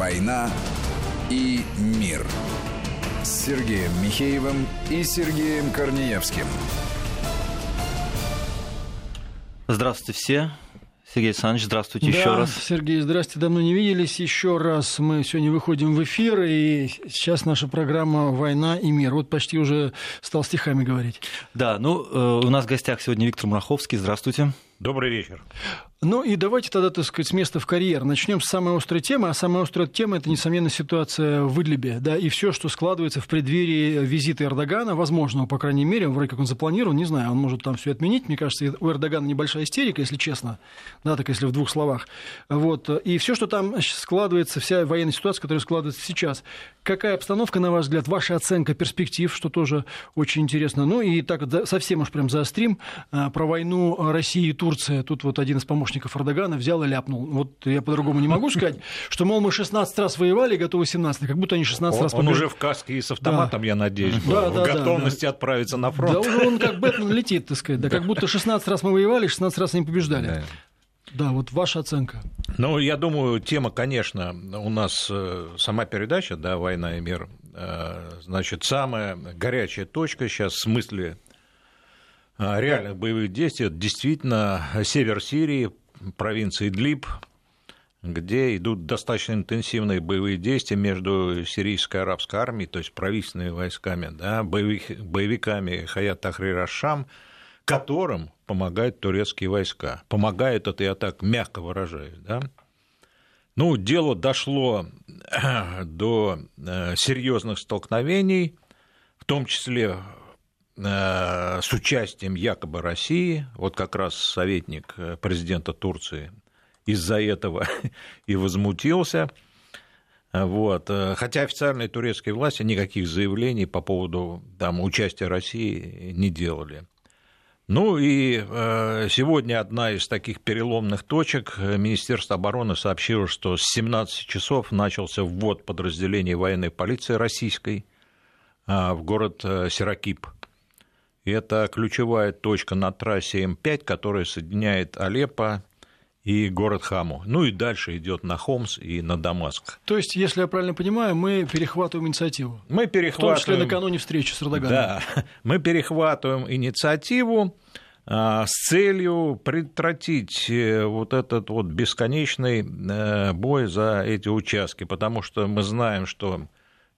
«Война и мир» с Сергеем Михеевым и Сергеем Корнеевским. Здравствуйте все. Сергей Александрович, здравствуйте да, еще раз. Сергей, здравствуйте, давно не виделись. Еще раз мы сегодня выходим в эфир, и сейчас наша программа «Война и мир». Вот почти уже стал стихами говорить. Да, ну, э, у нас в гостях сегодня Виктор Мраховский. Здравствуйте. Добрый вечер. Ну и давайте тогда, так сказать, с места в карьер. Начнем с самой острой темы, а самая острая тема – это, несомненно, ситуация в Идлибе, да, и все, что складывается в преддверии визита Эрдогана, возможного, по крайней мере, вроде как он запланирован, не знаю, он может там все отменить, мне кажется, у Эрдогана небольшая истерика, если честно, да, так если в двух словах, вот, и все, что там складывается, вся военная ситуация, которая складывается сейчас, какая обстановка, на ваш взгляд, ваша оценка перспектив, что тоже очень интересно, ну и так совсем уж прям заострим, а, про войну России и Турции, тут вот один из помощников помощников Эрдогана взял и ляпнул. Вот я по-другому не могу сказать, что, мол, мы 16 раз воевали, готовы 17, как будто они 16 он, раз побежали. Он уже в каске и с автоматом, да. я надеюсь, да, да, в готовности отправиться на фронт. Да уже он как Бэтмен летит, так сказать. Да, как будто 16 раз мы воевали, 16 раз они побеждали. Да. Да, вот ваша оценка. Ну, я думаю, тема, конечно, у нас э, сама передача, да, «Война и мир», э, значит, самая горячая точка сейчас в смысле э, реальных боевых действий, это действительно север Сирии, провинции Идлиб, где идут достаточно интенсивные боевые действия между сирийской арабской армией, то есть правительственными войсками, да, боевик, боевиками Хаят Тахрир Ашам, которым помогают турецкие войска. Помогают, это я так мягко выражаюсь. Да? Ну, дело дошло до э, серьезных столкновений, в том числе с участием якобы России, вот как раз советник э, президента Турции из-за этого и возмутился. Вот. Э, хотя официальные турецкие власти никаких заявлений по поводу там, участия России не делали. Ну и сегодня одна из таких переломных точек. Министерство обороны сообщило, что с 17 часов начался ввод подразделений военной полиции российской в город Сиракип – это ключевая точка на трассе М5, которая соединяет Алеппо и город Хаму. Ну и дальше идет на Хомс и на Дамаск. То есть, если я правильно понимаю, мы перехватываем инициативу. Мы перехватываем. В том числе накануне встречи с Эрдоганом. Да, мы перехватываем инициативу а, с целью предотвратить э, вот этот вот бесконечный э, бой за эти участки, потому что мы знаем, что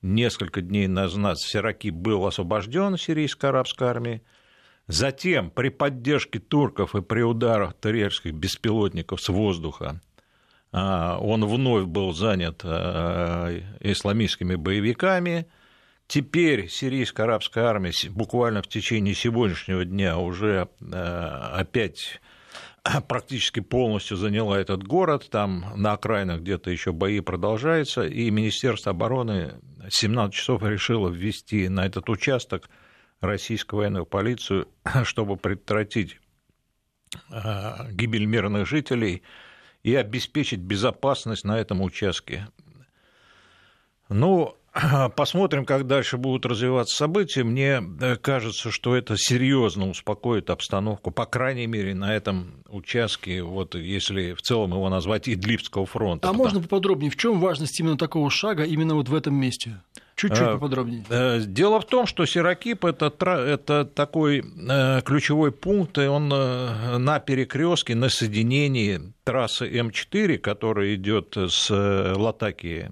несколько дней назад Сираки был освобожден сирийской арабской армией. Затем при поддержке турков и при ударах турецких беспилотников с воздуха а, он вновь был занят а, исламистскими боевиками. Теперь сирийская арабская армия буквально в течение сегодняшнего дня уже а, опять практически полностью заняла этот город, там на окраинах где-то еще бои продолжаются, и Министерство обороны 17 часов решило ввести на этот участок российскую военную полицию, чтобы предотвратить а, гибель мирных жителей и обеспечить безопасность на этом участке. Ну, Посмотрим, как дальше будут развиваться события. Мне э, кажется, что это серьезно успокоит обстановку, по крайней мере, на этом участке, вот если в целом его назвать Идлибского фронта. А можно поподробнее, в чем важность именно такого шага именно вот в этом месте? Чуть-чуть а, поподробнее. Э, дело в том, что Сиракип это, это такой э, ключевой пункт, и он на перекрестке, на соединении трассы М4, которая идет с Латакии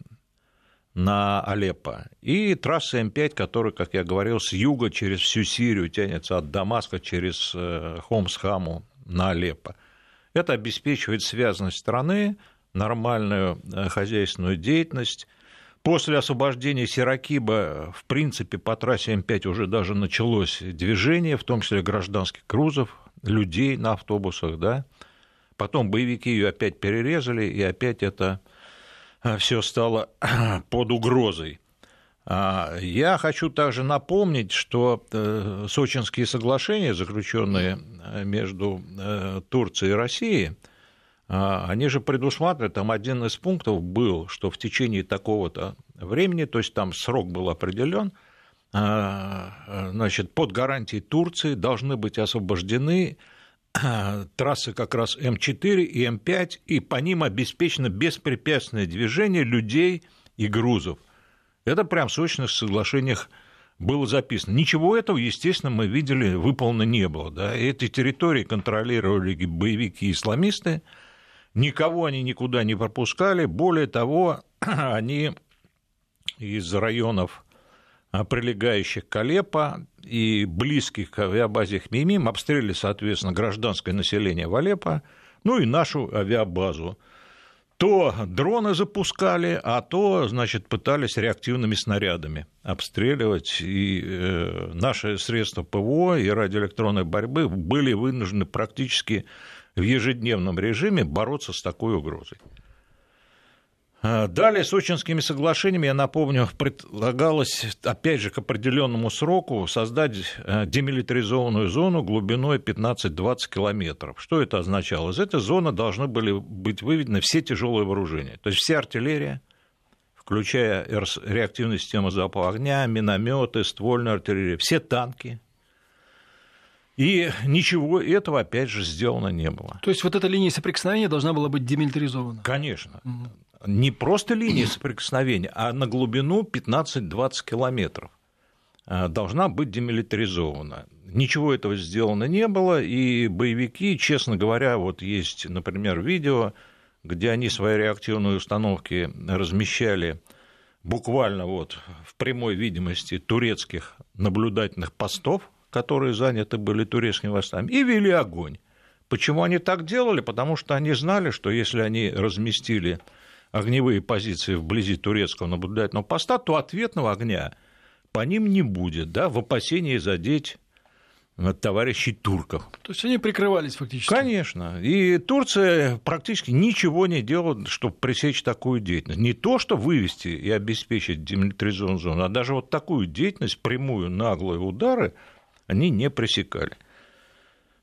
на Алеппо. И трасса М5, которая, как я говорил, с юга через всю Сирию тянется от Дамаска через э, Хомс-Хаму на Алеппо. Это обеспечивает связанность страны, нормальную э, хозяйственную деятельность. После освобождения Сиракиба, в принципе, по трассе М5 уже даже началось движение, в том числе гражданских грузов, людей на автобусах, да. Потом боевики ее опять перерезали, и опять это все стало под угрозой. А, я хочу также напомнить, что э, Сочинские соглашения, заключенные э, между Турцией и Россией, а, они же предусматривают, там один из пунктов был, что в течение такого-то времени, то есть там срок был определен, а, значит, под гарантией Турции должны быть освобождены трассы как раз М4 и М5, и по ним обеспечено беспрепятственное движение людей и грузов. Это прям в сочных соглашениях было записано. Ничего этого, естественно, мы видели, выполнено не было. Да? Эти территории контролировали боевики-исламисты, никого они никуда не пропускали. Более того, они из районов прилегающих к Алеппо и близких к авиабазе Хмеймим обстреляли, соответственно, гражданское население в Алеппо, ну и нашу авиабазу. То дроны запускали, а то, значит, пытались реактивными снарядами обстреливать. И э, наши средства ПВО и радиоэлектронной борьбы были вынуждены практически в ежедневном режиме бороться с такой угрозой. А, далее Сочинскими соглашениями, я напомню, предлагалось, опять же, к определенному сроку создать э, демилитаризованную зону глубиной 15-20 километров. Что это означало? Из этой зоны должны были быть выведены все тяжелые вооружения, то есть вся артиллерия, включая реактивные системы залпового огня, минометы, ствольную артиллерию, все танки, и ничего этого, опять же, сделано не было. То есть вот эта линия соприкосновения должна была быть демилитаризована? Конечно. Угу не просто линия соприкосновения, а на глубину 15-20 километров а, должна быть демилитаризована. Ничего этого сделано не было, и боевики, честно говоря, вот есть, например, видео, где они свои реактивные установки размещали буквально вот в прямой видимости турецких наблюдательных постов, которые заняты были турецкими войсками, и вели огонь. Почему они так делали? Потому что они знали, что если они разместили огневые позиции вблизи турецкого наблюдательного поста, то ответного огня по ним не будет, да, в опасении задеть э, товарищей турков. То есть они прикрывались фактически? Конечно. И Турция практически ничего не делала, чтобы пресечь такую деятельность. Не то, что вывести и обеспечить демилитаризованную зону, а даже вот такую деятельность, прямую, наглые удары, они не пресекали.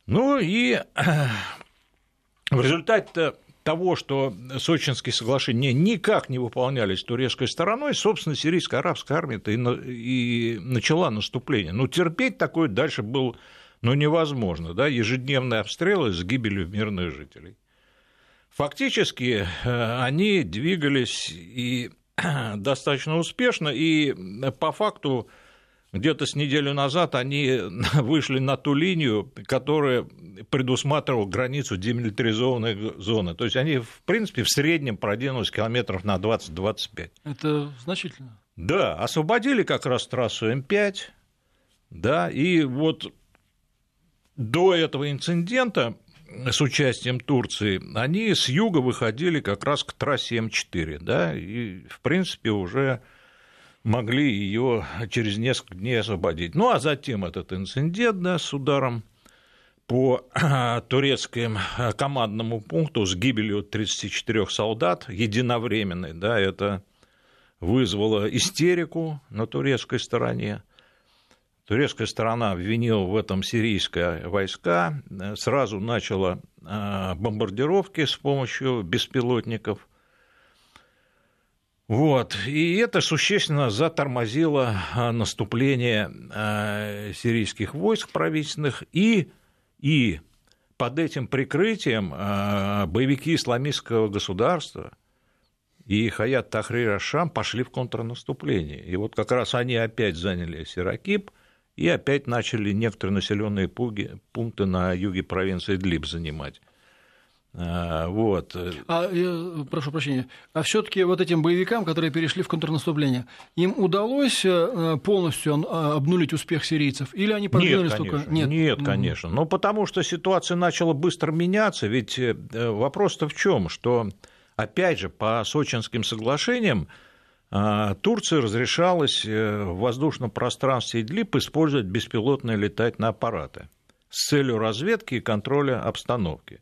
Ну и в результате того, что Сочинские соглашения никак не выполнялись турецкой стороной, собственно, сирийская арабская армия и, и начала наступление. Но терпеть такое дальше было ну, невозможно. Да? Ежедневные обстрелы с гибелью мирных жителей. Фактически э, они двигались и достаточно успешно, и по факту где-то с неделю назад они вышли на ту линию, которая предусматривала границу демилитаризованной зоны. То есть они, в принципе, в среднем продвинулись километров на 20-25. Это значительно. Да, освободили как раз трассу М5, да, и вот до этого инцидента с участием Турции, они с юга выходили как раз к трассе М4, да, и, в принципе, уже могли ее через несколько дней освободить. Ну, а затем этот инцидент да, с ударом по турецкому командному пункту с гибелью 34 солдат единовременной, да, это вызвало истерику на турецкой стороне. Турецкая сторона обвинила в этом сирийские войска, сразу начала а, бомбардировки с помощью беспилотников – вот. И это существенно затормозило а, наступление а, сирийских войск правительственных и, и под этим прикрытием а, боевики исламистского государства и Хаят Тахрир Шам пошли в контрнаступление. И вот как раз они опять заняли Сиракип и опять начали некоторые населенные пункты на юге провинции Длиб занимать. А, вот. А, я, прошу прощения, а все-таки вот этим боевикам, которые перешли в контрнаступление, им удалось э, полностью а, обнулить успех сирийцев? Или они продвинулись нет, только... Нет, нет, конечно. Ну, потому что ситуация начала быстро меняться. Ведь э, вопрос-то в чем? Что, опять же, по Сочинским соглашениям а, Турции разрешалось э, в воздушном пространстве Идлиб использовать беспилотные летательные аппараты с целью разведки и контроля обстановки.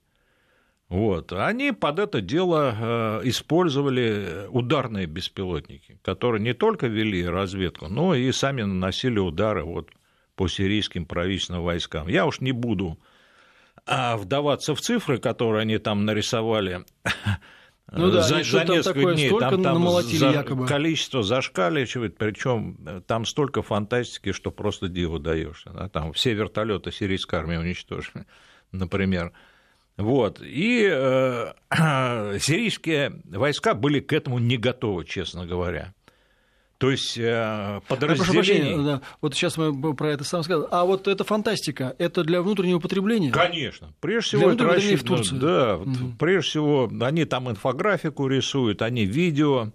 Вот. Они под это дело э, использовали ударные беспилотники, которые не только вели разведку, но и сами наносили удары вот по сирийским правительственным войскам. Я уж не буду а, вдаваться в цифры, которые они там нарисовали ну, да, за, за несколько дней. Там, там за, якобы. количество зашкаливает, причем там столько фантастики, что просто диву даешься. Да? Там все вертолеты сирийской армии уничтожены например. Вот. И э, сирийские войска были к этому не готовы, честно говоря. То есть э, подразделения... Да, вот сейчас мы про это сам сказали. А вот это фантастика, это для внутреннего потребления? Конечно. Прежде всего, для это рассчитано, в Турции. Да, угу. прежде всего, они там инфографику рисуют, они видео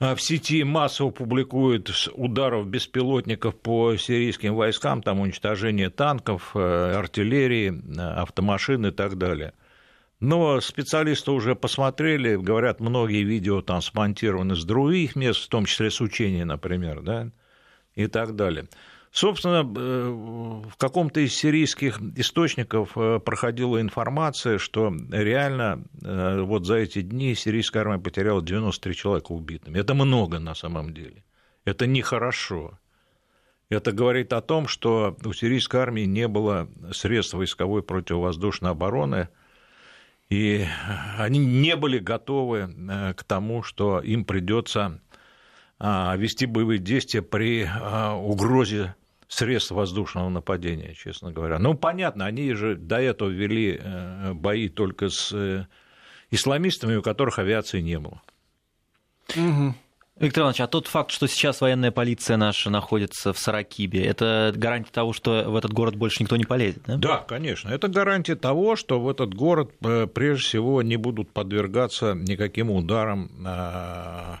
в сети массово публикуют ударов беспилотников по сирийским войскам, там уничтожение танков, э, артиллерии, э, автомашин и так далее. Но специалисты уже посмотрели, говорят, многие видео там смонтированы с других мест, в том числе с учений, например, да, и так далее. Собственно, э, в каком-то из сирийских источников э, проходила информация, что реально э, вот за эти дни сирийская армия потеряла 93 человека убитыми. Это много на самом деле. Это нехорошо. Это говорит о том, что у сирийской армии не было средств войсковой противовоздушной обороны, и они не были готовы к тому, что им придется вести боевые действия при а, угрозе средств воздушного нападения, честно говоря. Ну, понятно, они же до этого вели э, бои только с э, исламистами, у которых авиации не было. Угу. Виктор Иванович, а тот факт, что сейчас военная полиция наша находится в Саракибе, это гарантия того, что в этот город больше никто не полезет, да? Да, конечно. Это гарантия того, что в этот город э, прежде всего не будут подвергаться никаким ударам а, а,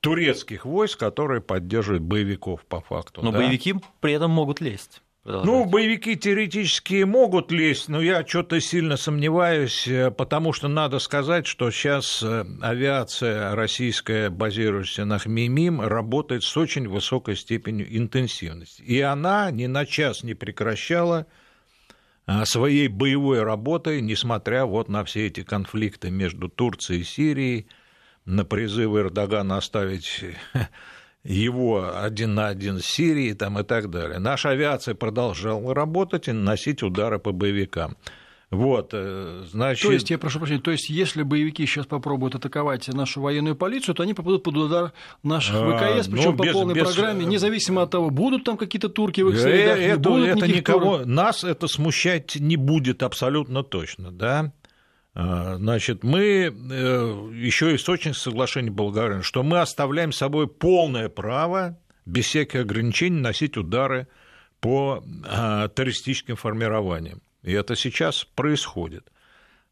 турецких войск, которые поддерживают боевиков по факту. Но да? боевики при этом могут лезть. Ну, боевики теоретически могут лезть, но я что-то сильно сомневаюсь, э, потому что надо сказать, что сейчас э, авиация российская, базирующаяся на Хмимим, работает с очень высокой степенью интенсивности. И она ни на час не прекращала э, своей боевой работы, несмотря вот на все эти конфликты между Турцией и Сирией, на призывы Эрдогана оставить его один на один с Сирией там, и так далее. Наша авиация продолжала работать и наносить удары по боевикам. Вот, э, значит... То есть, я прошу прощения, то есть, если боевики сейчас попробуют атаковать нашу военную полицию, то они попадут под удар наших а, ВКС, причем ну, по полной без... программе, независимо от того, будут там какие-то турки в их следах, э, это, будут это никого, турок. нас это смущать не будет абсолютно точно, да. А, значит, мы э, еще источник соглашения Болгарии, что мы оставляем собой полное право без всяких ограничений носить удары по а, террористическим формированиям. И это сейчас происходит.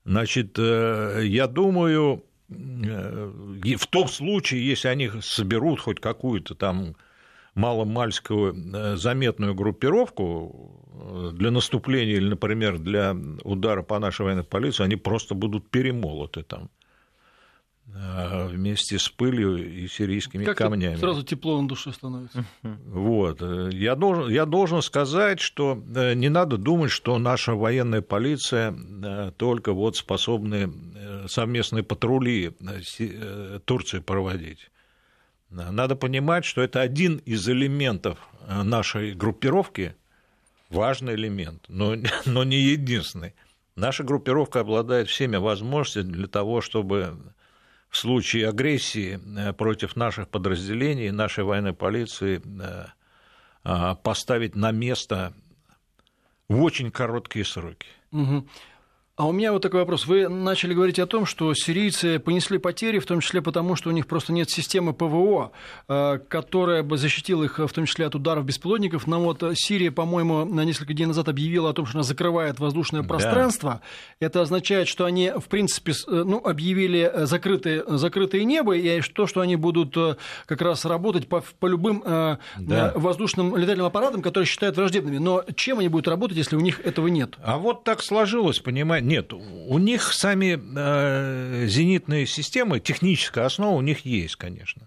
Значит, э, я думаю, э, в том случае, если они соберут хоть какую-то там маломальскую заметную группировку, для наступления или, например, для удара по нашей военной полиции, они просто будут перемолоты там э, вместе с пылью и сирийскими как камнями. Сразу тепло на душе становится. Вот. Я должен, я должен сказать, что э, не надо думать, что наша военная полиция э, только вот способны совместные патрули Турции проводить. Надо понимать, что это один из элементов нашей группировки – важный элемент, но, но не единственный. Наша группировка обладает всеми возможностями для того, чтобы в случае агрессии э, против наших подразделений, нашей военной полиции э, а, поставить на место в очень короткие сроки. Угу. А у меня вот такой вопрос. Вы начали говорить о том, что сирийцы понесли потери, в том числе потому, что у них просто нет системы ПВО, э, которая бы защитила их, в том числе от ударов беспилотников. Но вот Сирия, по-моему, на несколько дней назад объявила о том, что она закрывает воздушное пространство. Да. Это означает, что они, в принципе, э, ну, объявили закрытое, закрытое небо, и то, что они будут э, как раз работать по, по любым да. воздушным летательным аппаратам, которые считают враждебными. Но чем они будут работать, если у них этого нет? А вот так сложилось, понимаете нет, у них сами э, зенитные системы, техническая основа у них есть, конечно.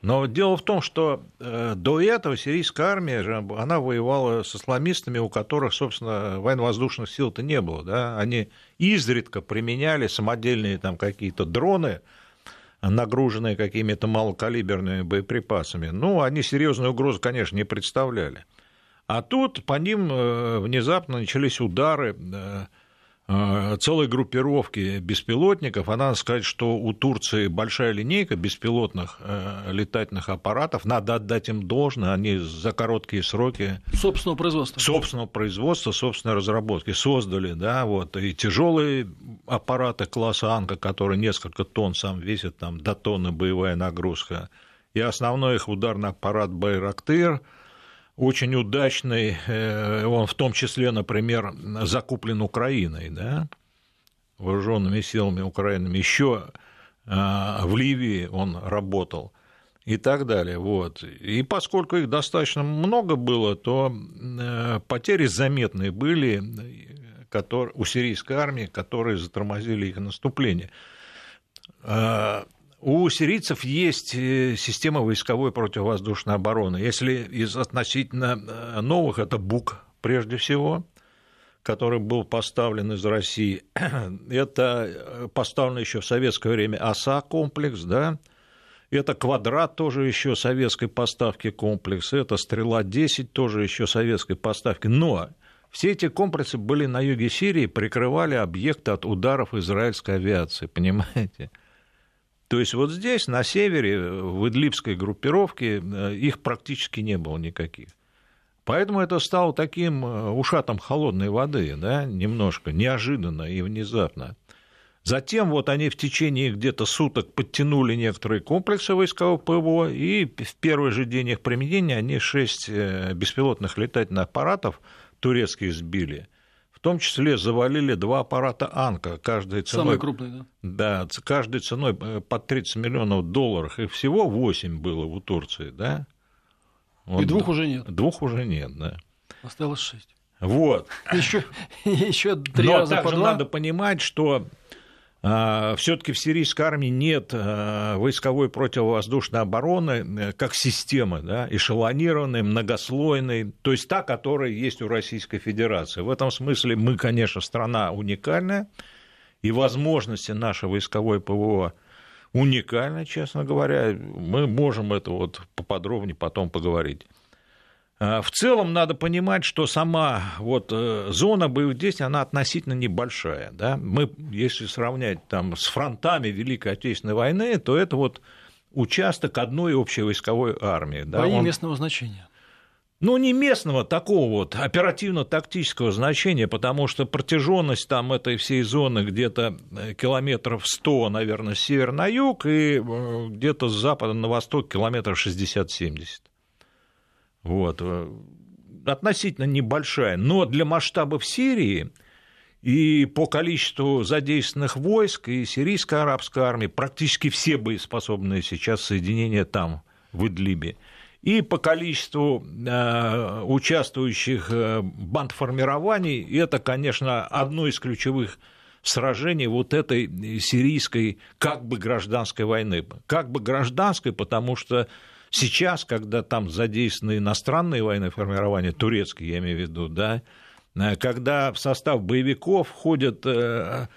Но дело в том, что э, до этого сирийская армия, она воевала с исламистами, у которых, собственно, военно-воздушных сил-то не было. Да? Они изредка применяли самодельные там какие-то дроны, нагруженные какими-то малокалиберными боеприпасами. Ну, они серьезную угрозу, конечно, не представляли. А тут по ним э, внезапно начались удары Э, целой группировки беспилотников. А надо сказать, что у Турции большая линейка беспилотных э, летательных аппаратов. Надо отдать им должное, они за короткие сроки... Собственного производства. Собственного производства, собственной разработки создали, да, вот, и тяжелые аппараты класса Анка, которые несколько тонн сам весят, там, до тонны боевая нагрузка, и основной их ударный аппарат Байрактыр – очень удачный, э, он в том числе, например, закуплен Украиной, да, вооруженными силами Украины, еще а, в Ливии он работал и так далее. Вот. И поскольку их достаточно много было, то э, потери заметные были у сирийской армии, которые затормозили их наступление. У сирийцев есть э, система войсковой противовоздушной обороны. Если из относительно э, новых, это БУК прежде всего, который был поставлен из России. Это э, поставлен еще в советское время ОСА комплекс, да, это квадрат тоже еще советской поставки комплекс, это стрела-10 тоже еще советской поставки. Но все эти комплексы были на юге Сирии, прикрывали объекты от ударов израильской авиации, понимаете? То есть вот здесь, на севере, в Идлибской группировке, э, их практически не было никаких. Поэтому это стало таким э, ушатом холодной воды, да, немножко, неожиданно и внезапно. Затем вот они в течение где-то суток подтянули некоторые комплексы войскового ПВО, и в первый же день их применения они шесть э, беспилотных летательных аппаратов турецких сбили том числе завалили два аппарата Анка, каждой ценой... Самый крупный, да? Да, каждой ценой э, под 30 миллионов долларов, и всего 8 было у Турции, да? Вот, и двух уже нет. Двух уже нет, да. Осталось шесть. Вот. Еще, еще три Но раза также по два. надо понимать, что все-таки в сирийской армии нет а, войсковой противовоздушной обороны э, как системы, да, эшелонированной, многослойной, то есть та, которая есть у Российской Федерации. В этом смысле мы, конечно, страна уникальная, и возможности нашей войсковой ПВО уникальны, честно говоря. Мы можем это вот поподробнее потом поговорить. А, в целом надо понимать, что сама вот э, зона боевых действий, она относительно небольшая. Да? Мы, если сравнять там, с фронтами Великой Отечественной войны, то это вот участок одной общей войсковой армии. Да? Бои Он... местного значения. Ну, не местного такого вот оперативно-тактического значения, потому что протяженность там этой всей зоны где-то э, километров 100, наверное, с севера на юг, и э, где-то с запада на восток километров 60-70. Вот. Э, относительно небольшая, но для масштабов Сирии и по количеству задействованных войск и сирийской арабской армии практически все боеспособные сейчас соединения там, в Идлибе, и по количеству э, участвующих э, бандформирований, это, конечно, одно из ключевых сражений вот этой сирийской как бы гражданской войны. Как бы гражданской, потому что Сейчас, когда там задействованы иностранные военные формирования, турецкие, я имею в виду, да, э, когда в состав боевиков входят э,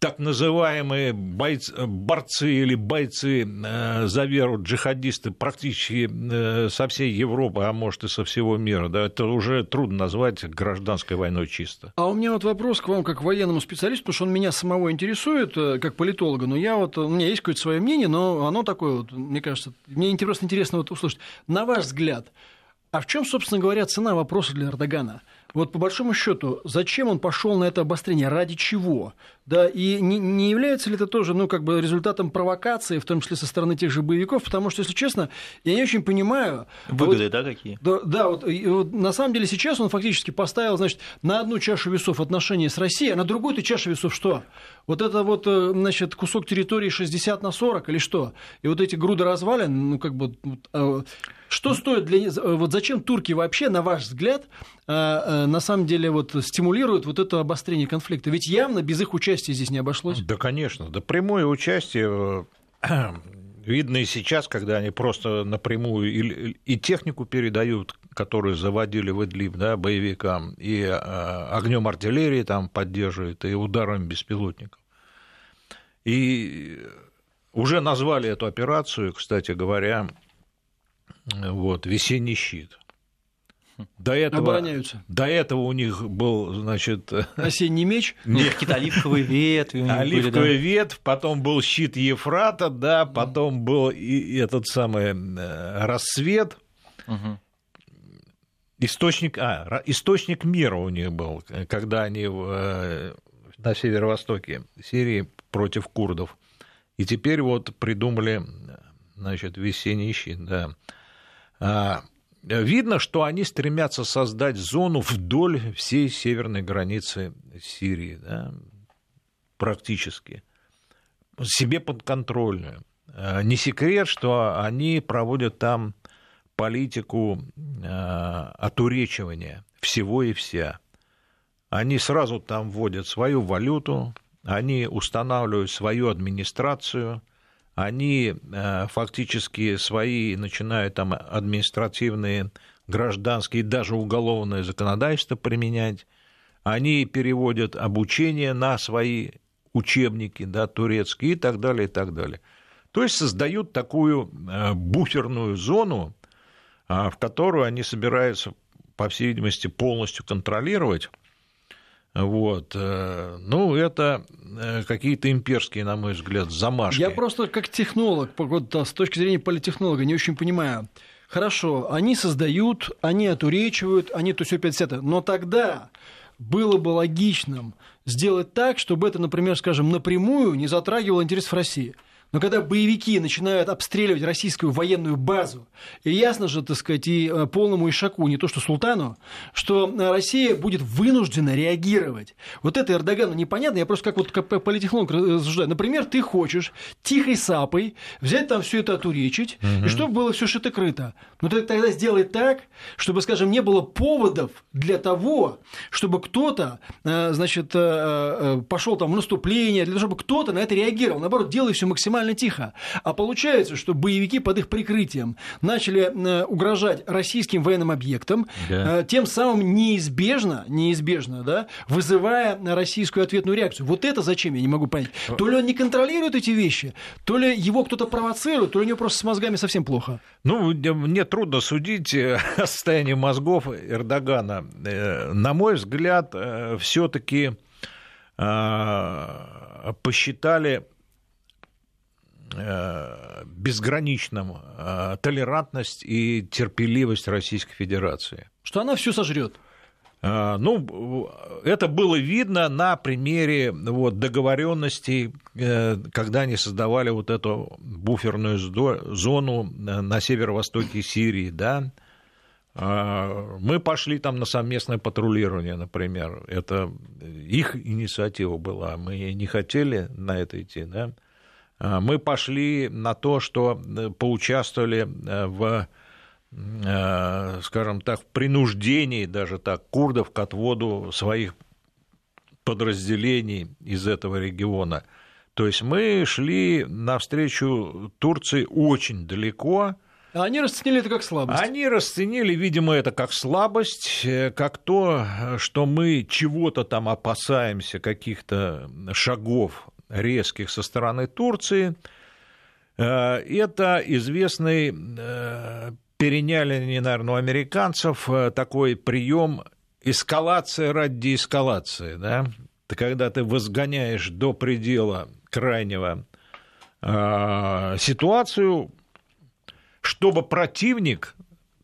так называемые бойцы, борцы или бойцы э, за веру, джихадисты практически э, со всей Европы, а может и со всего мира, да, это уже трудно назвать гражданской войной чисто. А у меня вот вопрос к вам как военному специалисту, потому что он меня самого интересует, э, как политолога, но я вот, у меня есть какое-то свое мнение, но оно такое вот, мне кажется, мне просто интересно вот услышать. На ваш взгляд, а в чем, собственно говоря, цена вопроса для Эрдогана? Вот по большому счету, зачем он пошел на это обострение, ради чего? Да, и не, не является ли это тоже, ну, как бы результатом провокации, в том числе со стороны тех же боевиков? Потому что, если честно, я не очень понимаю. Выгоды, вот, да, какие? Да, да вот, и, вот на самом деле сейчас он фактически поставил, значит, на одну чашу весов отношения с Россией, а на другую ты чашу весов что? Вот это вот, э, значит, кусок территории 60 на 40 или что? И вот эти груды развалин, ну, как бы, э, что стоит для... Э, вот зачем турки вообще, на ваш взгляд, на самом деле вот стимулируют вот это обострение конфликта? Ведь явно без их участия здесь не обошлось. Да, конечно. Да прямое участие видно и сейчас, когда они просто напрямую и, и технику передают, которую заводили в Идлиб, да, боевикам, и огнем артиллерии там поддерживают, и ударом беспилотников. И уже назвали эту операцию, кстати говоря, вот, «Весенний щит». До этого, Обороняются. До этого у них был, значит... Осенний меч. Ну, какие-то оливковые ветви у них Оливковая были, да. ветвь, потом был щит Ефрата, да, потом был и, этот самый э, рассвет. Мгм. Источник, а, источник мира у них был, когда они в, э, на северо-востоке Сирии против курдов. И теперь вот придумали, значит, весенний щит, да. А, Видно, что они стремятся создать зону вдоль всей северной границы Сирии, да, практически, себе подконтрольную. А, Не секрет, что они проводят там политику э, отуречивания всего и вся. Они сразу там вводят свою валюту, они устанавливают свою администрацию, они э, фактически свои начинают там административные, гражданские, даже уголовное законодательство применять. Они переводят обучение на свои учебники, да, турецкие и так далее, и так далее. То есть создают такую э, буферную зону, а, в которую они собираются, по всей видимости, полностью контролировать. Вот. э, Ну, это э, какие-то имперские, на мой взгляд, замашки. Я просто как технолог, с точки зрения политтехнолога, не очень понимаю. Хорошо, они создают, они отуречивают, они то все 50 но тогда было бы логичным сделать так, чтобы это, например, скажем, напрямую не затрагивало интересов России. Но когда боевики начинают обстреливать российскую военную базу, и ясно же, так сказать, и э, полному Ишаку, не то что султану, что э, Россия будет вынуждена реагировать. Вот это Эрдогану непонятно, я просто как вот как политтехнолог рассуждаю. Например, ты хочешь тихой сапой взять там все это отуречить, и чтобы было все шито-крыто. Но ты тогда сделай так, чтобы, скажем, не было поводов для того, чтобы кто-то, э, значит, пошел там в наступление, для того, чтобы кто-то на это реагировал. Наоборот, делай все максимально тихо. А получается, что боевики под их прикрытием начали э, угрожать российским военным объектам, Да. э, тем самым неизбежно, неизбежно, да, вызывая российскую ответную реакцию. Вот это зачем, я не могу понять. То ли он не контролирует эти вещи, то ли его кто-то провоцирует, то ли у него просто с мозгами совсем плохо. Ну, мне трудно судить э, о состоянии мозгов Эрдогана. На мой взгляд, все-таки посчитали э, безграничным э, толерантность и терпеливость Российской Федерации. Что она все сожрет. А, Ну, это было видно на примере вот, договоренностей, э, когда они создавали вот эту буферную зону на северо-востоке Сирии, да. Мы пошли там на совместное патрулирование, например. Это их инициатива была. Мы не хотели на это идти, да. А, Мы пошли на то, что э, поучаствовали э, в э, скажем так, в принуждении даже так курдов к отводу своих подразделений из этого региона. То есть мы шли навстречу Турции очень далеко. А они расценили это как слабость. Они расценили, видимо, это как слабость, э, как то, что мы чего-то там опасаемся, каких-то шагов резких со стороны Турции. Э, Это известный, э, переняли наверное, у американцев э, такой прием эскалация ради эскалации. Да? Когда ты возгоняешь до предела крайнего ситуацию, чтобы противник,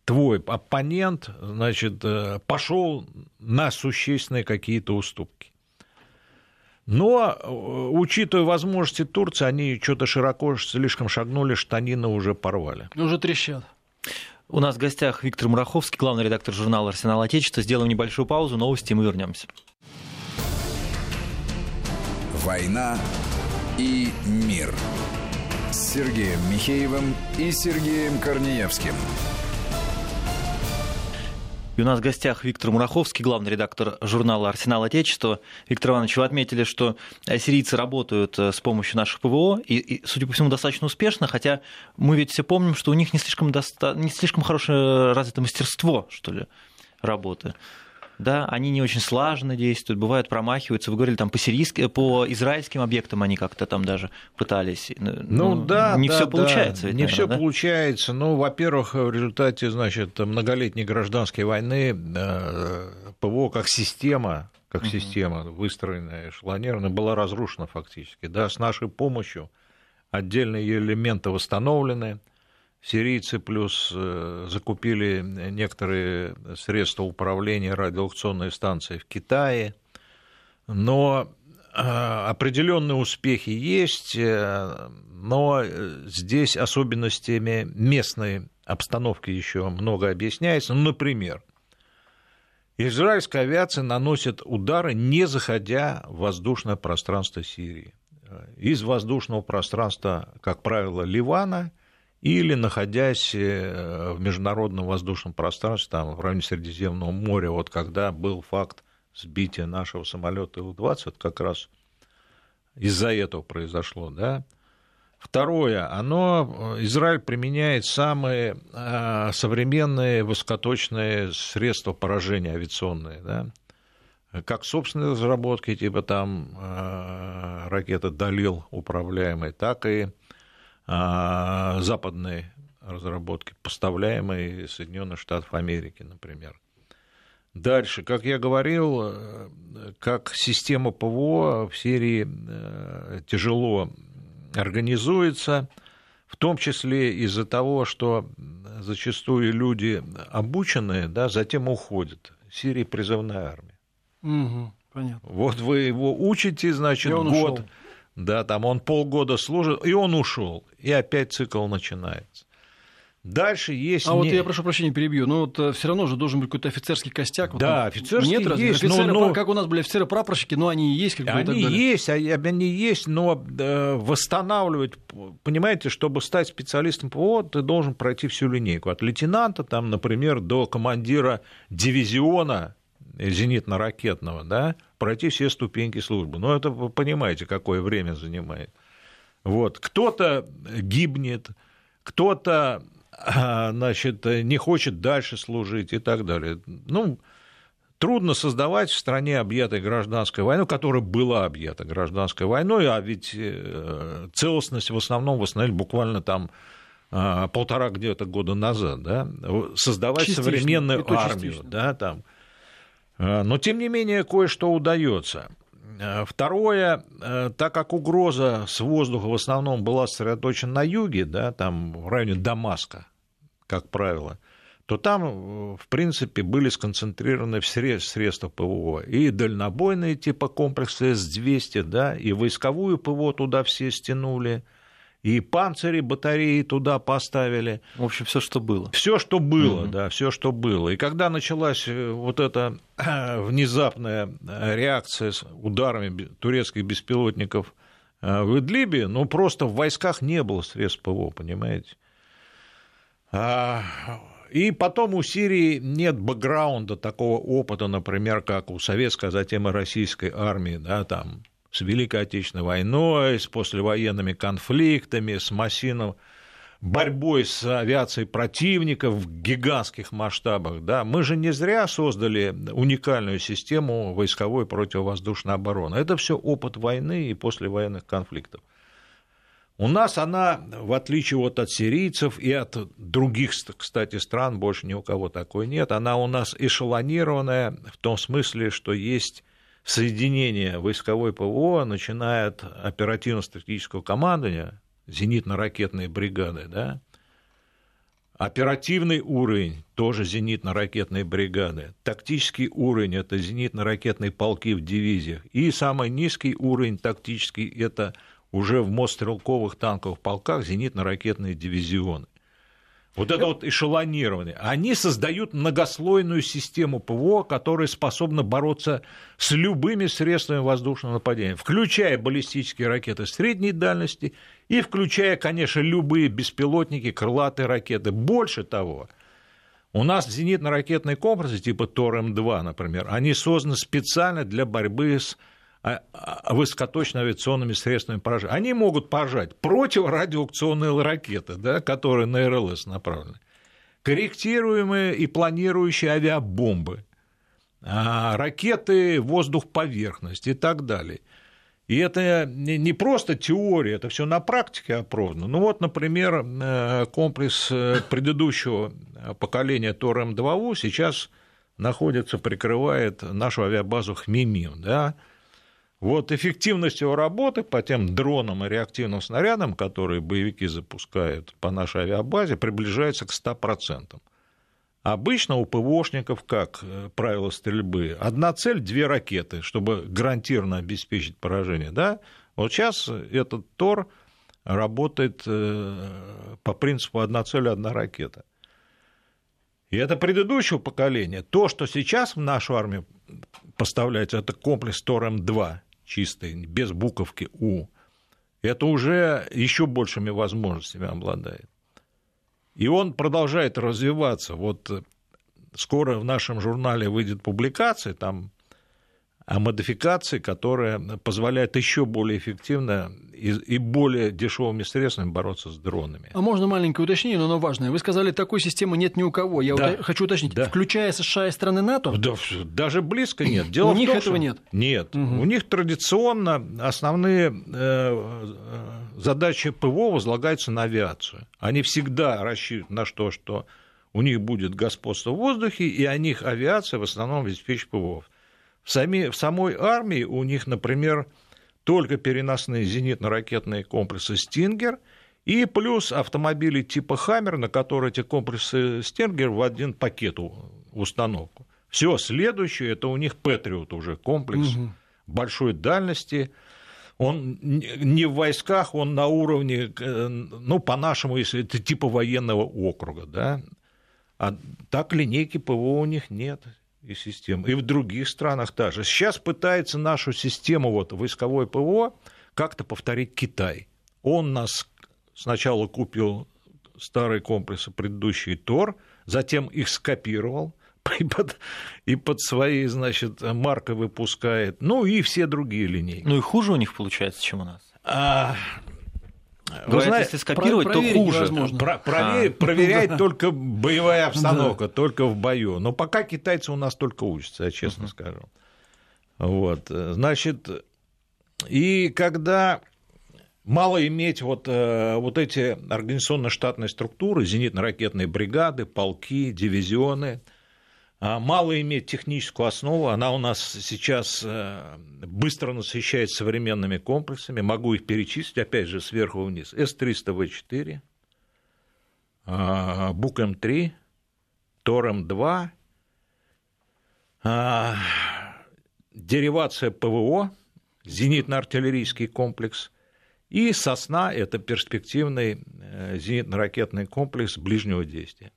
твой оппонент, значит, пошел на существенные какие-то уступки. Но, э, учитывая возможности Турции, они что-то широко слишком шагнули, штанины уже порвали. Уже трещат. У нас в гостях Виктор Мураховский, главный редактор журнала «Арсенал Отечества». Сделаем небольшую паузу, новости, и мы вернемся. «Война и мир» с Сергеем Михеевым и Сергеем Корнеевским. И у нас в гостях Виктор Мураховский, главный редактор журнала «Арсенал Отечества». Виктор Иванович, вы отметили, что сирийцы работают э, с помощью наших ПВО, и, и, судя по всему, достаточно успешно, хотя мы ведь все помним, что у них не слишком, доста... не слишком хорошее развито мастерство, что ли, работы. Да, они не очень слаженно действуют, бывают промахиваются. Вы говорили, там по, сирийским, по израильским объектам они как-то там даже пытались. Ну, ну да, не да, все да. получается. Ведь, не все да? получается. Ну, во-первых, в результате, значит, многолетней гражданской войны э, ПВО как система, как угу. система выстроенная, эшелонированная, была разрушена фактически. Да, с нашей помощью отдельные элементы восстановлены Сирийцы плюс э, закупили некоторые средства управления радиолокационной станцией в Китае. Но э, определенные успехи есть, э, но здесь особенностями местной обстановки еще много объясняется. Ну, например, израильская авиация наносит удары, не заходя в воздушное пространство Сирии. Из воздушного пространства, как правило, Ливана – или находясь э, в международном воздушном пространстве, там, в районе Средиземного моря, вот когда был факт сбития нашего самолета Ил-20, как раз из-за этого произошло, да. Второе, оно, Израиль применяет самые э, современные высокоточные средства поражения авиационные, да, как собственные разработки, типа там э, ракеты Далил управляемые, так и а, западные разработки, поставляемые из Соединенных Штатов Америки, например. Дальше, как я говорил, э, как система ПВО в Сирии э, тяжело организуется, в том числе из-за того, что зачастую люди обученные, да, затем уходят. Сирия призывная армия. Угу, понятно. Вот вы его учите, значит, год. Ушел да, там он полгода служит, и он ушел, и опять цикл начинается. Дальше есть... А не... вот я прошу прощения, перебью, но вот э, все равно же должен быть какой-то офицерский костяк. Вот да, офицерский нет, есть. Офицеры, но, но... Как у нас были офицеры-прапорщики, но они и есть. Как бы, они есть, а, они есть, но э, восстанавливать, понимаете, чтобы стать специалистом ПВО, ты должен пройти всю линейку. От лейтенанта, там, например, до командира дивизиона зенитно-ракетного, да, пройти все ступеньки службы. Но это вы понимаете, какое время занимает. Вот. Кто-то гибнет, кто-то а, значит, не хочет дальше служить и так далее. Ну, трудно создавать в стране объятой гражданской войной, которая была объята гражданской войной, а ведь э, целостность в основном восстановили буквально там а, полтора где-то года назад, да, создавать частично, современную армию, частично. да, там, но, тем не менее, кое-что удается. Э, второе, э, так как угроза с воздуха в основном была сосредоточена на юге, да, там в районе Дамаска, как правило, то там, в принципе, были сконцентрированы все средства ПВО. И дальнобойные типа комплексы С-200, да, и войсковую ПВО туда все стянули – и панцири, батареи туда поставили. В общем, все, что было. Все, что было, угу. да, все, что было. И когда началась э, вот эта э, внезапная э, реакция с ударами турецких беспилотников в Идлибе, ну, просто в войсках не было средств ПВО, понимаете? А, и потом у Сирии нет бэкграунда такого опыта, например, как у советской, а затем и российской армии, да, там с Великой Отечественной войной, с послевоенными конфликтами, с массивным борьбой с авиацией противника в гигантских масштабах. Да? Мы же не зря создали уникальную систему войсковой противовоздушной обороны. Это все опыт войны и послевоенных конфликтов. У нас она, в отличие вот от сирийцев и от других, кстати, стран, больше ни у кого такой нет, она у нас эшелонированная в том смысле, что есть соединение войсковой ПВО, начиная от оперативно-стратегического командования, зенитно-ракетные бригады, да, Оперативный уровень тоже зенитно-ракетные бригады. Тактический уровень – это зенитно-ракетные полки в дивизиях. И самый низкий уровень тактический – это уже в мотострелковых танковых полках зенитно-ракетные дивизионы. Вот это вот эшелонирование. Они создают многослойную систему ПВО, которая способна бороться с любыми средствами воздушного нападения, включая баллистические ракеты средней дальности и включая, конечно, любые беспилотники, крылатые ракеты. Больше того, у нас зенитно-ракетные комплексы типа ТОР-М2, например, они созданы специально для борьбы с высокоточно-авиационными средствами поражения. Они могут поражать противорадиоакционные ракеты, да, которые на РЛС направлены, корректируемые и планирующие авиабомбы, а, ракеты воздух-поверхность и так далее. И это не просто теория, это все на практике опробовано. Ну вот, например, э, комплекс э, предыдущего поколения ТОР-М2У сейчас находится, прикрывает нашу авиабазу Хмимим. Да? Вот эффективность его работы по тем дронам и реактивным снарядам, которые боевики запускают по нашей авиабазе, приближается к 100%. Обычно у ПВОшников, как э, правило стрельбы, одна цель – две ракеты, чтобы гарантированно обеспечить поражение. Да? Вот сейчас этот ТОР работает э, по принципу одна цель – одна ракета. И это предыдущего поколения. То, что сейчас в нашу армию поставляется, это комплекс ТОР-М2, чистый, без буковки У. Это уже еще большими возможностями обладает. И он продолжает развиваться. Вот э, скоро в нашем журнале выйдет публикация, там о модификации, которая позволяет еще более эффективно и более дешевыми средствами бороться с дронами. А можно маленькое уточнение, но оно важное. Вы сказали, такой системы нет ни у кого. Я да. хочу уточнить, да. включая США и страны НАТО? Да, даже близко нет. Дело у них том, этого нет? Нет. Угу. У них традиционно основные э, задачи ПВО возлагаются на авиацию. Они всегда рассчитывают на то, что у них будет господство в воздухе, и о них авиация в основном обеспечит ПВО. В, сами, в самой армии у них, например, только переносные зенитно-ракетные комплексы «Стингер» и плюс автомобили типа «Хаммер», на которые эти комплексы «Стингер» в один пакет установку. Все, следующее – это у них «Патриот» уже комплекс угу. большой дальности – он не в войсках, он на уровне, ну, по-нашему, если это типа военного округа, да, а так линейки ПВО у них нет и систем. И в других странах также. Сейчас пытается нашу систему вот, войсковой ПВО как-то повторить Китай. Он нас сначала купил старые комплексы, предыдущий ТОР, затем их скопировал, и под, и под свои, значит, маркой выпускает, ну и все другие линейки. Ну и хуже у них получается, чем у нас. А, вы знаете, если скопировать, то хуже. Про, проверь, а. Проверяет только боевая обстановка, только в бою. Но пока китайцы у нас только учатся, я честно uh-huh. скажу. Вот, значит, и когда мало иметь вот, э, вот эти организационно-штатные структуры, зенитно-ракетные бригады, полки, дивизионы – мало иметь техническую основу, она у нас сейчас э, быстро насыщается современными комплексами, могу их перечислить, опять же, сверху вниз. С-300В4, а, БУК-М3, ТОР-М2, а, деривация ПВО, зенитно-артиллерийский комплекс, и «Сосна» – это перспективный э, зенитно-ракетный комплекс ближнего действия.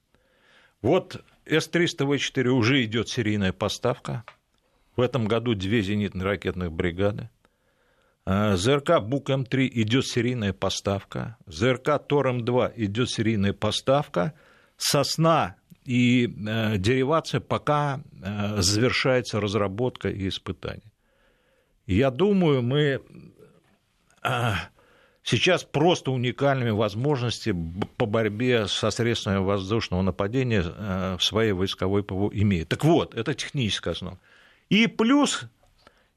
Вот С-300В4 уже идет серийная поставка. В этом году две зенитно-ракетных бригады. А, ЗРК БУК-М3 идет серийная поставка. ЗРК ТОР-М2 идет серийная поставка. Сосна и э, деривация пока э, завершается разработка и испытание. Я думаю, мы э, сейчас просто уникальными возможностями по борьбе со средствами воздушного нападения э, в своей войсковой ПВО имеет. Так вот, это техническая основа. И плюс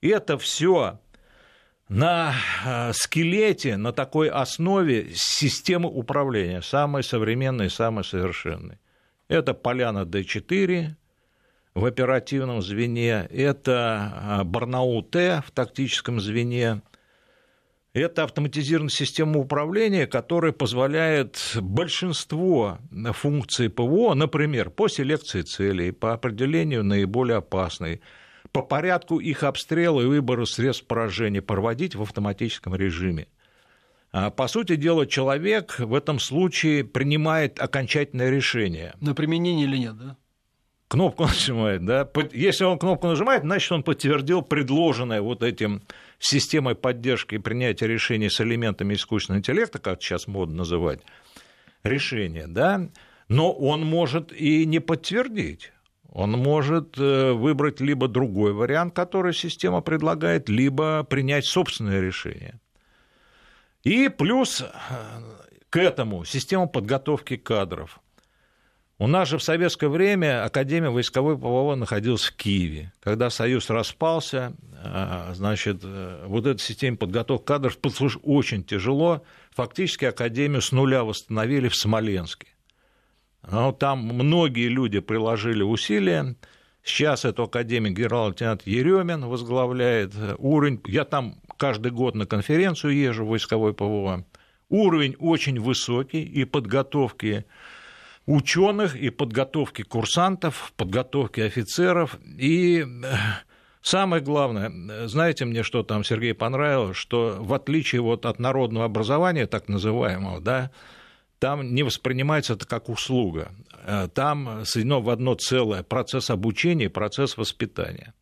это все на э, скелете, на такой основе системы управления, самой современной, самой совершенной. Это Поляна Д4 в оперативном звене, это э, Барнаул-Т в тактическом звене, это автоматизированная система управления, которая позволяет большинство функций ПВО, например, по селекции целей, по определению наиболее опасной, по порядку их обстрела и выбора средств поражения проводить в автоматическом режиме. А, по сути дела, человек в этом случае принимает окончательное решение. На применение или нет, да? Кнопку нажимает, да. Если он кнопку нажимает, значит, он подтвердил предложенное вот этим системой поддержки и принятия решений с элементами искусственного интеллекта, как сейчас модно называть, решение, да, но он может и не подтвердить. Он может э, выбрать либо другой вариант, который система предлагает, либо принять собственное решение. И плюс э, к этому система подготовки кадров. У нас же в советское время Академия войсковой ПВО находилась в Киеве. Когда Союз распался, а, значит, э, вот эта система подготовки кадров очень тяжело. Фактически Академию с нуля восстановили в Смоленске. Но там многие люди приложили усилия. Сейчас эту академию генерал-лейтенант Еремин возглавляет. Уровень, я там каждый год на конференцию езжу, войсковой ПВО. Уровень очень высокий и подготовки ученых, и подготовки курсантов, подготовки офицеров. И э, самое главное, знаете мне, что там Сергей понравилось, что в отличие вот от народного образования, так называемого, да, там не воспринимается это как услуга. Э, там соединено в одно целое процесс обучения и процесс воспитания.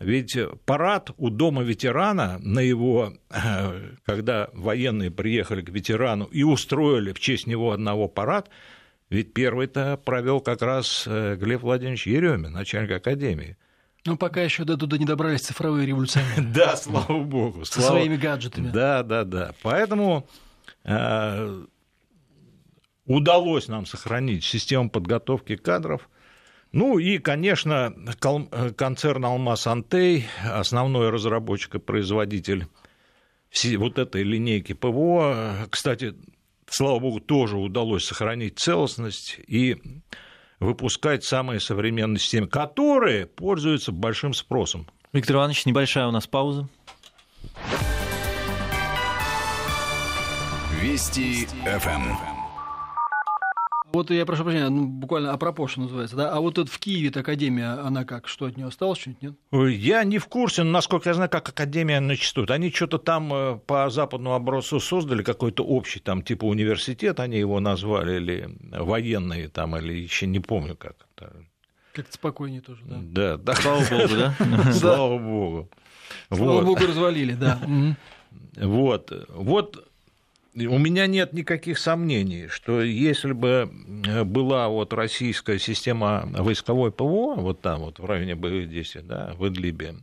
Ведь парад у дома ветерана на его, э, когда военные приехали к ветерану и устроили в честь него одного парад, ведь первый-то провел как раз э, Глеб Владимирович Еремин, начальник академии. Ну, пока еще до туда не добрались цифровые революционеры. Да, слава богу. Со своими гаджетами. Да, да, да. Поэтому э, удалось нам сохранить систему подготовки кадров. Ну и, конечно, концерн «Алмаз Антей», основной разработчик и производитель вот этой линейки ПВО. Кстати, слава богу, тоже удалось сохранить целостность и выпускать самые современные системы, которые пользуются большим спросом. Виктор Иванович, небольшая у нас пауза. Вести ФМ. Вот я прошу прощения, ну, буквально апропos, что называется, да? А вот тут в Киеве академия, она как, что от нее осталось, что-нибудь, нет? Я не в курсе, но, насколько я знаю, как академия начистует. Они что-то там э, по западному образцу создали, какой-то общий там типа университет, они его назвали, или военные там, или еще не помню как. Как-то спокойнее тоже, да? Да, да. Слава богу, да? Слава богу. Слава богу, развалили, да. Вот, вот у меня нет никаких сомнений, что если бы э, была вот российская система войсковой ПВО, вот там вот в районе боевых действий, да, в Идлибе,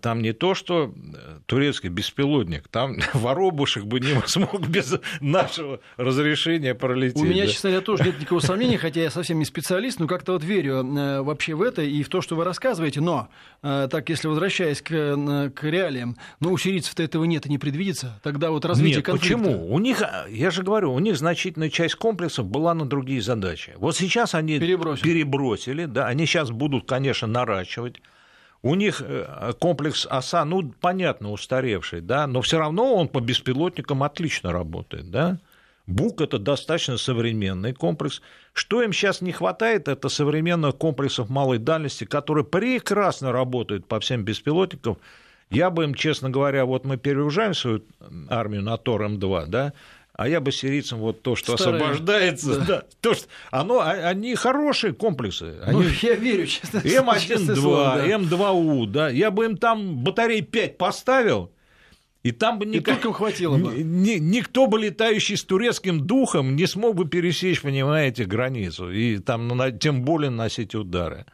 там не то, что э, турецкий беспилотник, там воробушек бы не смог без нашего разрешения пролететь. У меня, да? честно говоря, тоже нет никакого сомнения, хотя я совсем не специалист, но как-то вот верю э, вообще в это и в то, что вы рассказываете. Но, э, так, если возвращаясь к, к реалиям, ну, у сирийцев-то этого нет и не предвидится. Тогда вот развитие нет, конфликта... почему? У них, я же говорю, у них значительная часть комплексов была на другие задачи. Вот сейчас они перебросили, перебросили да, они сейчас будут, конечно, наращивать у них э, комплекс ОСА, ну, понятно, устаревший, да, но все равно он по беспилотникам отлично работает, да. БУК – это достаточно современный комплекс. Что им сейчас не хватает, это современных комплексов малой дальности, которые прекрасно работают по всем беспилотникам. Я бы им, честно говоря, вот мы перегружаем свою армию на Тор-М2, да, а я бы сирийцам вот то, что Старые. освобождается, да. Да, то, что, оно, а, они хорошие комплексы. Они, ну, я верю, честно. М1-2, М2У, да, я бы им там батарей 5 поставил, и там бы никак, и хватило бы. Ни, никто бы летающий с турецким духом не смог бы пересечь, понимаете, границу, и там тем более носить удары.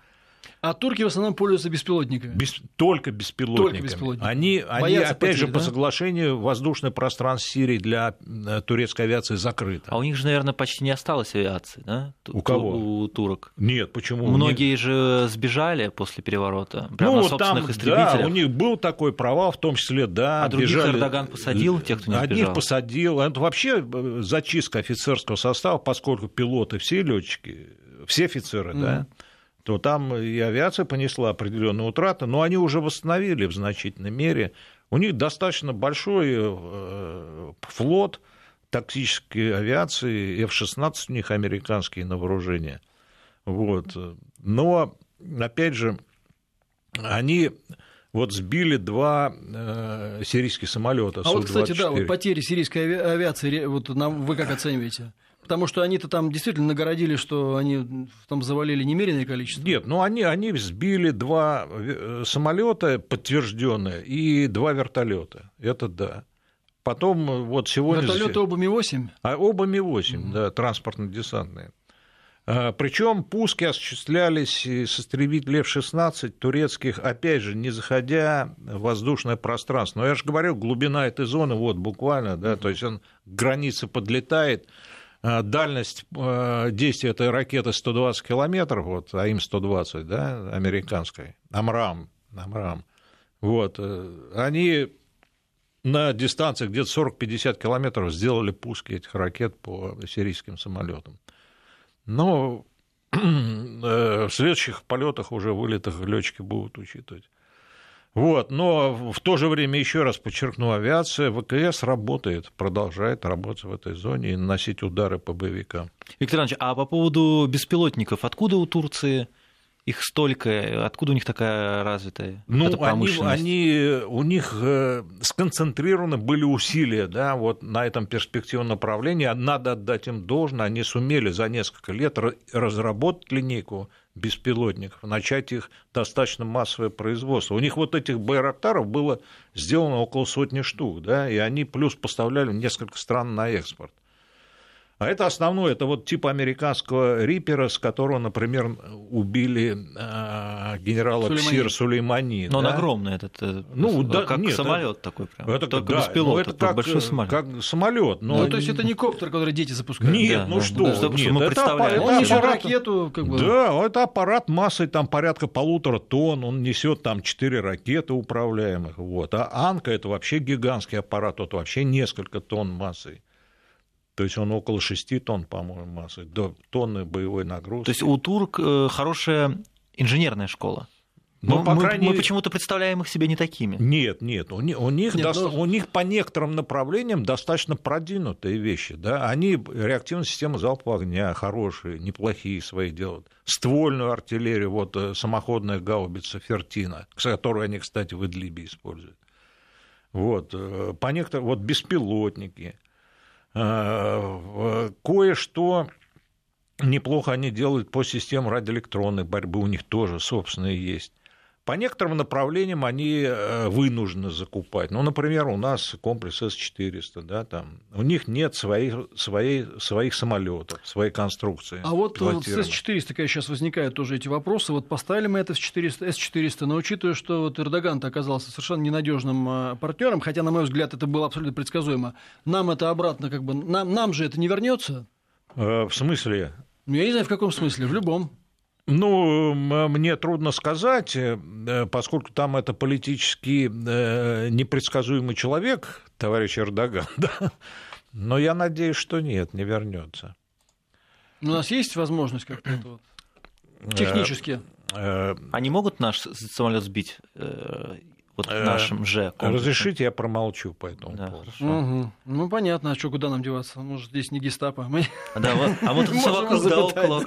А турки в основном пользуются беспилотниками. Без, только беспилотниками. Только беспилотниками. Они, они опять потери, же, да? по соглашению, воздушное пространство Сирии для э, турецкой авиации закрыто. А у них же, наверное, почти не осталось авиации, да? У кого? У турок. Нет, почему? Многие них... же сбежали после переворота. Прямо ну, на собственных там, истребителях. Да, у них был такой провал, в том числе, да. А других бежали... Эрдоган посадил, тех, кто не Одних сбежал. посадил. Это вообще э, зачистка офицерского состава, поскольку пилоты все летчики, все офицеры, mm-hmm. да то там и авиация понесла определенные утраты, но они уже восстановили в значительной мере. У них достаточно большой э, флот тактической авиации, F-16 у них американские на вооружение. Вот. Но, опять же, они вот сбили два э, сирийских самолета. А вот, кстати, да, вот потери сирийской авиации, вот нам, вы как оцениваете? Потому что они-то там действительно нагородили, что они там завалили немеренное количество. Нет, ну они, они сбили два э, самолета подтвержденные и два вертолета. Это да. Потом э, вот сегодня... Вертолеты оба Ми-8? А оба Ми-8, mm-hmm. да, транспортно-десантные. А, Причем пуски осуществлялись с истребителей F-16 турецких, опять же, не заходя в воздушное пространство. Но я же говорю, глубина этой зоны, вот буквально, да, то есть он к границе подлетает, дальность э, действия этой ракеты 120 километров, вот АИМ-120, да, американской, Амрам, Амрам, вот, они на дистанции где-то 40-50 километров сделали пуски этих ракет по сирийским самолетам. Но в следующих полетах уже вылетах летчики будут учитывать. Вот, но в то же время, еще раз подчеркну, авиация ВКС работает, продолжает работать в этой зоне и наносить удары по боевикам. Виктор Иванович, а по поводу беспилотников, откуда у Турции их столько, откуда у них такая развитая ну, они, они, у них э, сконцентрированы были усилия да, вот на этом перспективном направлении. Надо отдать им должное, они сумели за несколько лет разработать линейку беспилотников, начать их достаточно массовое производство. У них вот этих байрактаров было сделано около сотни штук, да, и они плюс поставляли несколько стран на экспорт. А это основное, это вот типа американского рипера, с которого, например, убили э, генерала Сулеймани. Ксир Сулеймани. Но да? он огромный этот, э, ну, да, как нет, самолет это, такой прям. Это, Только да, беспилот, ну, это как, большой самолет. Как самолет. Но... Ну, то есть это не коптер, который дети запускают. Нет, да, ну да, что, да, нет, мы это, аппарат, он несет аппарат, ракету, как бы. Да, это аппарат массой там порядка полутора тонн, он несет там четыре ракеты управляемых, вот. А Анка это вообще гигантский аппарат, это вообще несколько тонн массой. То есть он около 6 тонн, по-моему, массы, до тонны боевой нагрузки. То есть у турк э, хорошая инженерная школа. Но, ну, мы, по крайней... мы почему-то представляем их себе не такими. Нет, нет, у них, у них, нет, до... но... у них по некоторым направлениям достаточно продвинутые вещи. Да? Они реактивные системы залпового огня хорошие, неплохие свои делают. Ствольную артиллерию, вот э, самоходная гаубица Фертина, которую они, кстати, в Идлибе используют. Вот, э, по некоторым, вот беспилотники – кое-что неплохо они делают по системе радиоэлектронной борьбы, у них тоже собственные есть. По некоторым направлениям они э, вынуждены закупать. Ну, например, у нас комплекс С-400, да, там, у них нет своих, своей, своих самолетов, своей конструкции. А вот с С-400, когда сейчас возникают тоже эти вопросы, вот поставили мы это С-400, С-400, но учитывая, что вот Эрдоган оказался совершенно ненадежным э, партнером, хотя, на мой взгляд, это было абсолютно предсказуемо, нам это обратно как бы, нам, нам же это не вернется? Э, в смысле? Ну, я не знаю, в каком смысле, в любом. Ну, мне трудно сказать, э, поскольку там это политически э, непредсказуемый человек, товарищ Эрдоган, да? но я надеюсь, что нет, не вернется. У нас есть возможность как-то это вот э, технически? Они могут наш самолет сбить вот э, нашим же комплексом. Разрешите, я промолчу по этому да, поводу. Угу. Ну, понятно, а что, куда нам деваться? Может, здесь не гестапо. Мы... Да, вот, а вот все вокруг, да, около.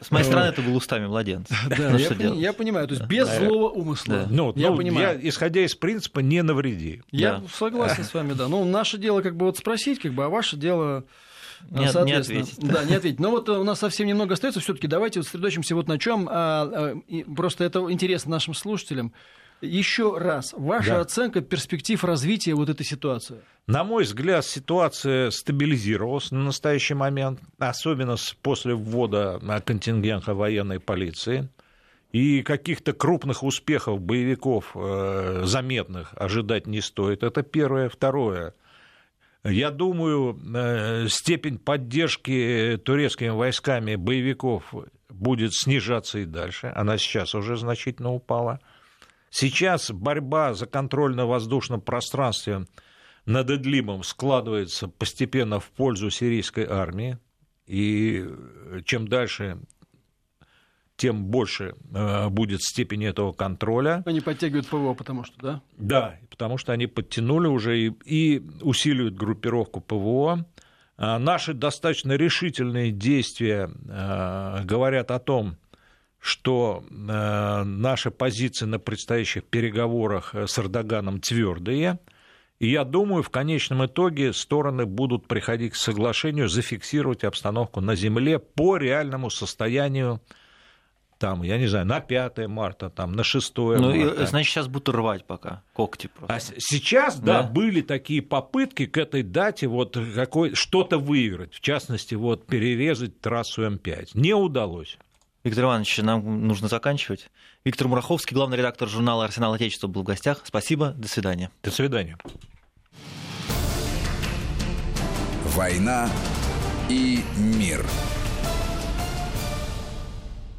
С моей стороны, это был устами младенца. Да, ну, я, понимаю, то есть без злого умысла. Ну, я ну, понимаю. Исходя из принципа «не навреди». Я согласен с вами, да. Ну, наше дело как бы вот спросить, как бы, а ваше дело не, не ответить. Да, не ответить. Но вот у нас совсем немного остается. Все-таки давайте вот сосредоточимся вот на чем. А, а, просто это интересно нашим слушателям. Еще раз, ваша да. оценка перспектив развития вот этой ситуации? На мой взгляд, ситуация стабилизировалась на настоящий момент, особенно после ввода контингента военной полиции. И каких-то крупных успехов боевиков э, заметных ожидать не стоит. Это первое. Второе. Я думаю, э, степень поддержки турецкими войсками боевиков будет снижаться и дальше. Она сейчас уже значительно упала. Сейчас борьба за контроль на воздушном пространстве над Идлибом складывается постепенно в пользу сирийской армии. И чем дальше тем больше э, будет степень этого контроля. Они подтягивают ПВО, потому что, да? Да, потому что они подтянули уже и, и усиливают группировку ПВО. А наши достаточно решительные действия э, говорят о том, что э, наши позиции на предстоящих переговорах с Эрдоганом твердые. И я думаю, в конечном итоге стороны будут приходить к соглашению зафиксировать обстановку на земле по реальному состоянию там, я не знаю, на 5 марта, там, на 6 ну, марта. Значит, сейчас будут рвать пока когти просто. А сейчас, да, да, были такие попытки к этой дате вот какой, что-то выиграть, в частности, вот перерезать трассу М5. Не удалось. Виктор Иванович, нам нужно заканчивать. Виктор Мураховский, главный редактор журнала «Арсенал Отечества» был в гостях. Спасибо, до свидания. До свидания. «Война и мир».